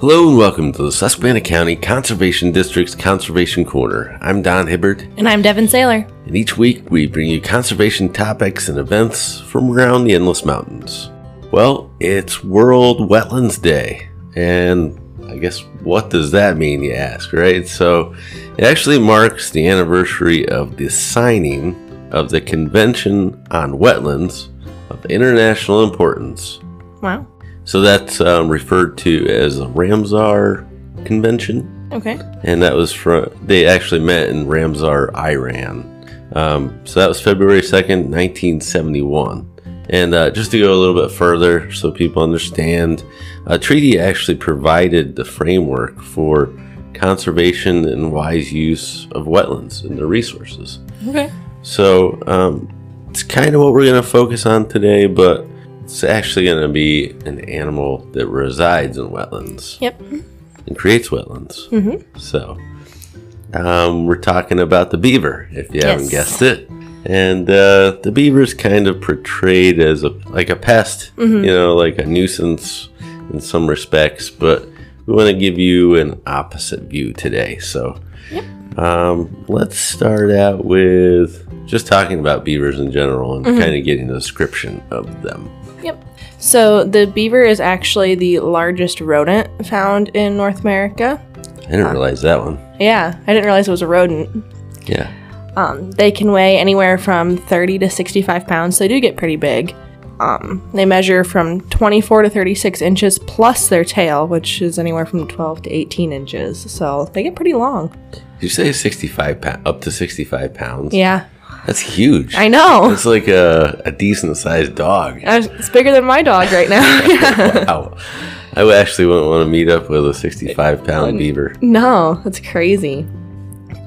Hello and welcome to the Susquehanna County Conservation District's Conservation Corner. I'm Don Hibbert, And I'm Devin Saylor. and each week we bring you conservation topics and events from around the Endless Mountains. Well, it's World Wetlands Day, and I guess what does that mean, you ask, right? So it actually marks the anniversary of the signing of the Convention on Wetlands of International Importance. Wow. So that's um, referred to as the Ramsar Convention, Okay. and that was from they actually met in Ramsar, Iran. Um, so that was February second, nineteen seventy one. And uh, just to go a little bit further, so people understand, a treaty actually provided the framework for conservation and wise use of wetlands and their resources. Okay. So um, it's kind of what we're going to focus on today, but it's actually going to be an animal that resides in wetlands Yep. and creates wetlands. Mm-hmm. So um, we're talking about the beaver, if you haven't guessed it. And uh, the beaver is kind of portrayed as a like a pest, Mm-hmm. you know, like a nuisance in some respects. But we want to give you an opposite view today. So um, let's start out with just talking about beavers in general and Mm-hmm. kind of getting a description of them. Yep. So the beaver is actually the largest rodent found in North America. I didn't realize that one. Yeah, I didn't realize it was a rodent. Yeah. Um, they can weigh anywhere from 30 to 65 pounds, so they do get pretty big. Um, they measure from 24 to 36 inches plus their tail, which is anywhere from 12 to 18 inches. So they get pretty long. Did you say 65 pounds, up to 65 pounds? Yeah, That's huge. I know. It's like a, a decent sized dog. It's bigger than my dog right now. wow. I actually wouldn't want to meet up with a 65 pound beaver. No, that's crazy.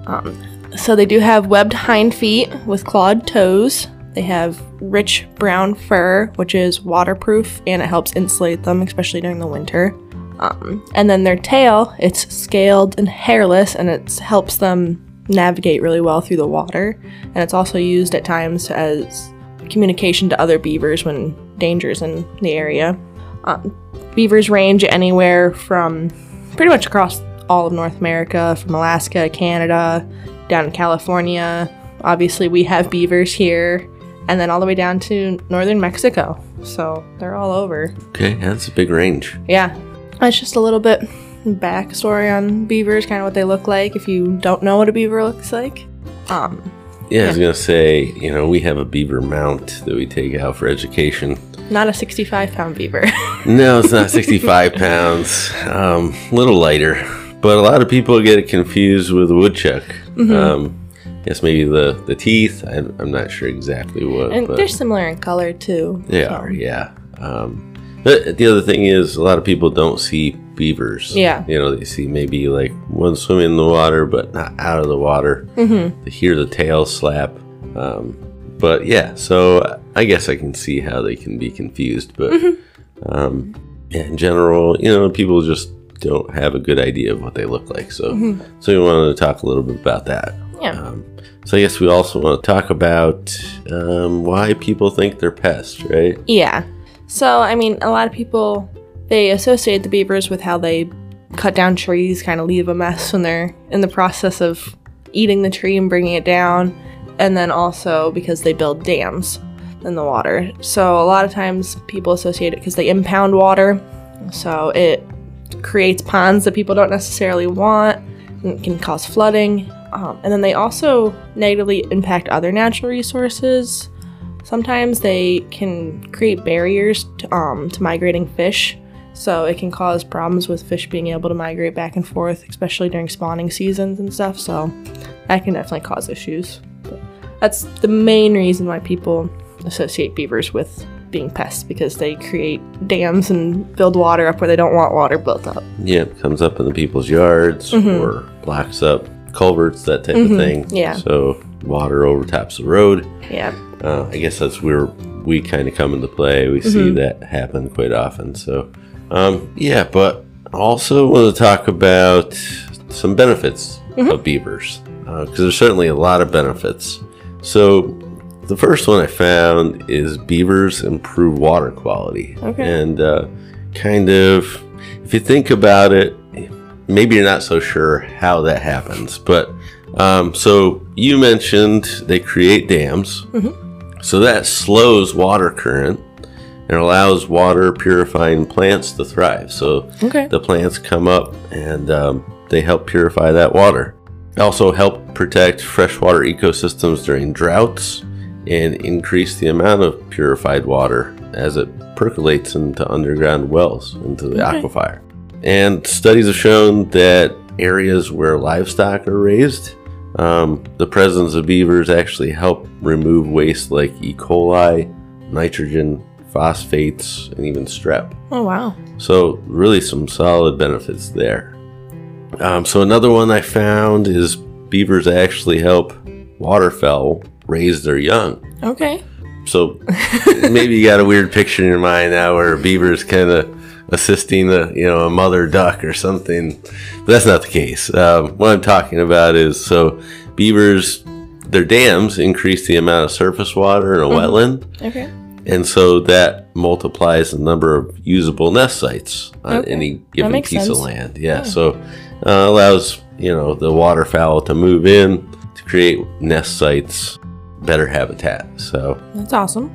Um, so they do have webbed hind feet with clawed toes. They have rich brown fur, which is waterproof and it helps insulate them, especially during the winter. Um, and then their tail, it's scaled and hairless, and it helps them navigate really well through the water. And it's also used at times as communication to other beavers when danger's in the area. Um, beavers range anywhere from pretty much across all of North America, from Alaska, Canada, down to California. Obviously, we have beavers here, and then all the way down to northern Mexico. So they're all over. Okay, that's a big range. Yeah, that's just a little bit backstory on beavers, kind of what they look like. If you don't know what a beaver looks like, um, Yeah, I was going to say, you know, we have a beaver mount that we take out for education. not a 65 pound beaver. No, it's not 65 pounds. Um, a little lighter. But a lot of people get it confused with a woodchuck. Mm-hmm. Um, guess maybe the, the teeth. I'm, I'm not sure exactly what. and but they're similar in color too. they so- are, yeah. Um, but the other thing is, a lot of people don't see beavers. Yeah. You know, they see maybe like one swimming in the water, but not out of the water. Mm-hmm. They hear the tail slap. Um, but yeah, so I guess I can see how they can be confused. But Mm-hmm. um, yeah, in general, you know, people just don't have a good idea of what they look like. So, so we wanted to talk a little bit about that. Mm-hmm. Yeah. Um, so I guess we also want to talk about um, why people think they're pests, right? Yeah. So, I mean, a lot of people they associate the beavers with how they cut down trees, kind of leave a mess when they're in the process of eating the tree and bringing it down, and then also because they build dams in the water. So, a lot of times people associate it because they impound water. So, it creates ponds that people don't necessarily want and can cause flooding. Um, and then they also negatively impact other natural resources. Sometimes they can create barriers to, um, to migrating fish, so it can cause problems with fish being able to migrate back and forth, especially during spawning seasons and stuff. So that can definitely cause issues. But that's the main reason why people associate beavers with being pests because they create dams and build water up where they don't want water built up. Yeah, it comes up in the people's yards or blocks up culverts, that type of thing. Mm-hmm. yeah. So water overtops the road. Yeah. Uh, I guess that's where we kind of come into play. We see that happen quite often. So, um, yeah, but also want to talk about some benefits of beavers because there's certainly a lot of benefits. So, the first one I found is beavers improve water quality. Okay. And uh, kind of if you think about it, maybe you're not so sure how that happens. But um, so you mentioned they create dams. So that slows water current and allows water purifying plants to thrive. So Okay. the plants come up and um, they help purify that water. Also help protect freshwater ecosystems during droughts and increase the amount of purified water as it percolates into underground wells into the Okay. aquifer. And studies have shown that areas where livestock are raised, um, the presence of beavers actually help remove waste like E. coli, nitrogen, phosphates, and even strep. Oh wow. So, really, some solid benefits there. Um, so, another one I found is beavers actually help waterfowl raise their young. Okay. So, maybe you got a weird picture in your mind now where beaver's kind of assisting a you know a mother duck or something, but that's not the case. Um, what I'm talking about is so beavers, their dams increase the amount of surface water in a wetland, Okay. and so that multiplies the number of usable nest sites on Okay. any given piece of sense. land. Yeah, so uh, allows you know the waterfowl to move in to create nest sites, better habitat. So That's awesome.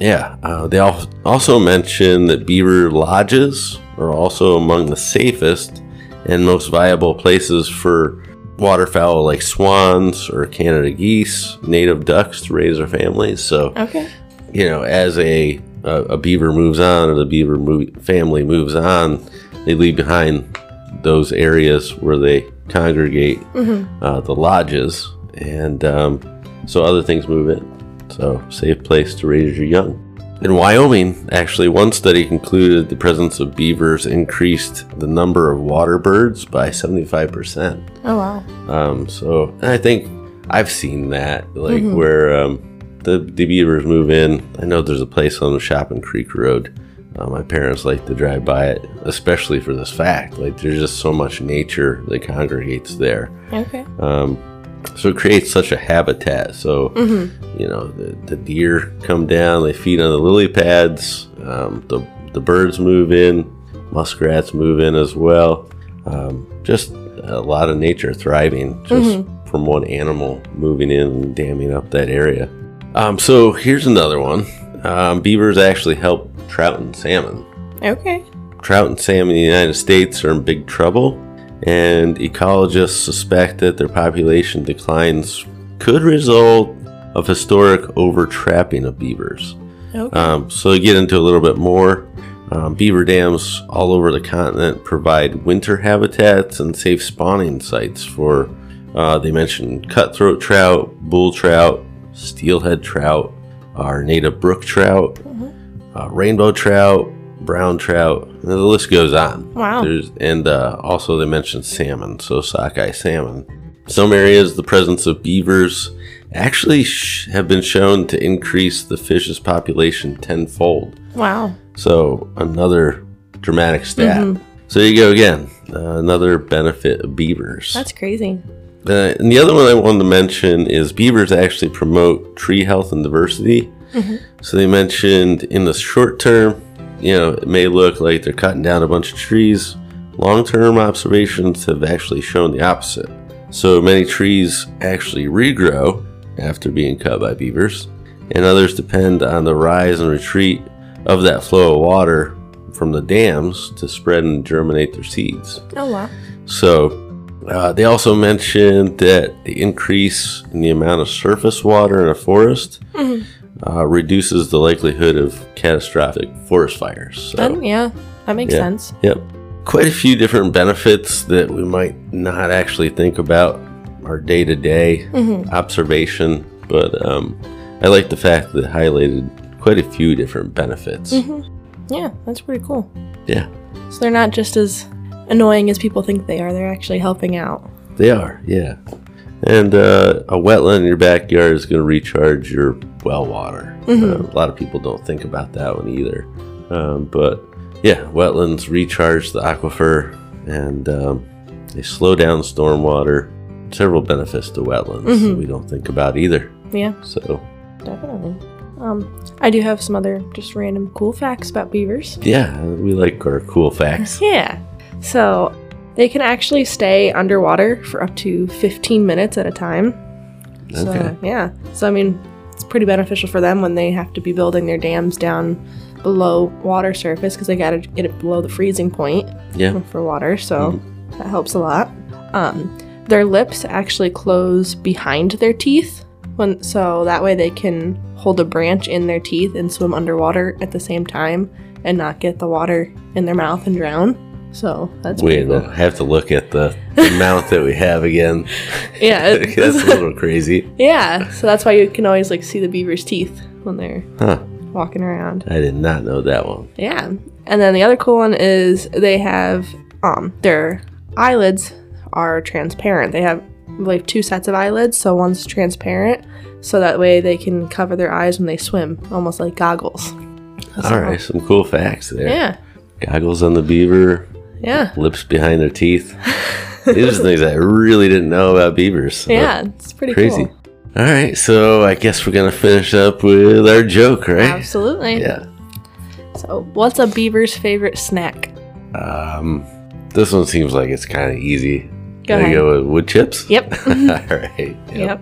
Yeah, uh, they al- also mention that beaver lodges are also among the safest and most viable places for waterfowl like swans or Canada geese, native ducks to raise their families. So Okay. you know, as a a, a beaver moves on or the beaver family moves on, they leave behind those areas where they congregate, uh, the lodges, and um, so other things move in. So, safe place to raise your young. In Wyoming, actually, one study concluded the presence of beavers increased the number of water birds by 75%. Oh wow. Um, so and I think I've seen that, like where um, the, the beavers move in. I know there's a place on the Shopping Creek Road. Uh, my parents like to drive by it, especially for this fact. Like there's just so much nature that congregates there. Okay. Um, so it creates such a habitat. So you know the, the deer come down, they feed on the lily pads. Um, the the birds move in, muskrats move in as well. Um, just a lot of nature thriving just from one animal moving in and damming up that area. Um, so here's another one. Um, beavers actually help trout and salmon Okay. trout and salmon in the United States are in big trouble, and ecologists suspect that their population declines could result of historic overtrapping of beavers. Okay. Um, so to get into a little bit more, um, beaver dams all over the continent provide winter habitats and safe spawning sites for. Uh, they mentioned cutthroat trout, bull trout, steelhead trout, our native brook trout, uh, rainbow trout, brown trout, and the list goes on. Wow. There's and uh, also they mentioned salmon, so sockeye salmon. Some areas, the presence of beavers actually sh- have been shown to increase the fish's population tenfold. wow. So another dramatic stat. So you go again, uh, another benefit of beavers. That's crazy. Uh, and the other one I wanted to mention is beavers actually promote tree health and diversity. So they mentioned in the short term, you know, it may look like they're cutting down a bunch of trees. Long term observations have actually shown the opposite. So many trees actually regrow after being cut by beavers, and others depend on the rise and retreat of that flow of water from the dams to spread and germinate their seeds. Oh wow. So uh, they also mentioned that the increase in the amount of surface water in a forest uh, reduces the likelihood of catastrophic forest fires. So, Then yeah, that makes Yeah. sense. yep, quite a few different benefits that we might not actually think about our day to day observation, but um, I like the fact that it highlighted quite a few different benefits. Yeah, that's pretty cool. Yeah, So they're not just as annoying as people think they are. They're actually helping out. They are, yeah. And uh, a wetland in your backyard is going to recharge your well water. Uh, a lot of people don't think about that one either. Um, but yeah, wetlands recharge the aquifer and um, they slow down stormwater. Several benefits to wetlands that we don't think about either. Yeah, So, definitely. Um, I do have some other just random cool facts about beavers. Yeah, we like our cool facts. Yeah. So they can actually stay underwater for up to 15 minutes at a time. So, Okay. yeah. So, I mean, it's pretty beneficial for them when they have to be building their dams down below water surface because they got to get it below the freezing point Yeah. for water. So, that helps a lot. Um, their lips actually close behind their teeth. When, so that way they can hold a branch in their teeth and swim underwater at the same time and not get the water in their mouth and drown. So that's pretty cool. have to look at the, the mount that we have again. Yeah, That's a little crazy. yeah. So that's why you can always like see the beaver's teeth when they're Huh. walking around. I did not know that one. Yeah. And then the other cool one is they have um their eyelids are transparent. They have like two sets of eyelids, so one's transparent so that way they can cover their eyes when they swim, almost like goggles. All right, some cool facts there. Yeah. Goggles on the beaver, Yeah. lips behind their teeth. These are things I really didn't know about beavers. Yeah, it's pretty Crazy. cool. All right, so I guess we're gonna finish up with our joke, right? Absolutely. Yeah. So, what's a beaver's favorite snack? Um, this one seems like it's kind of easy. Go ahead. go with wood chips. Yep. All right. Yep.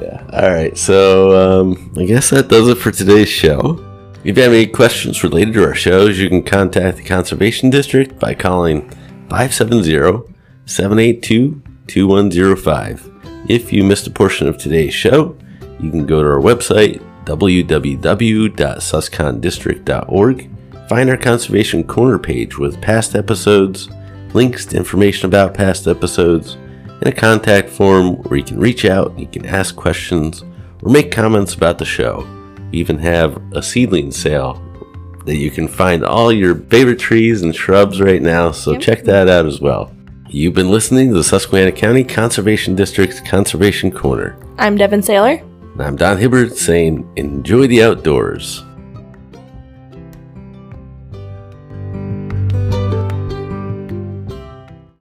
Yeah. All right. So um, I guess that does it for today's show. If you have any questions related to our shows, you can contact the Conservation District by calling 570 782 2105. If you missed a portion of today's show, you can go to our website, www.suscondistrict.org, find our Conservation Corner page with past episodes, links to information about past episodes, and a contact form where you can reach out, and you can ask questions, or make comments about the show. We even have a seedling sale that you can find all your favorite trees and shrubs right now, so Yep. check that out as well. You've been listening to the Susquehanna County Conservation District's Conservation Corner. I'm Devin Saylor. And I'm Don Hibbert saying, enjoy the outdoors.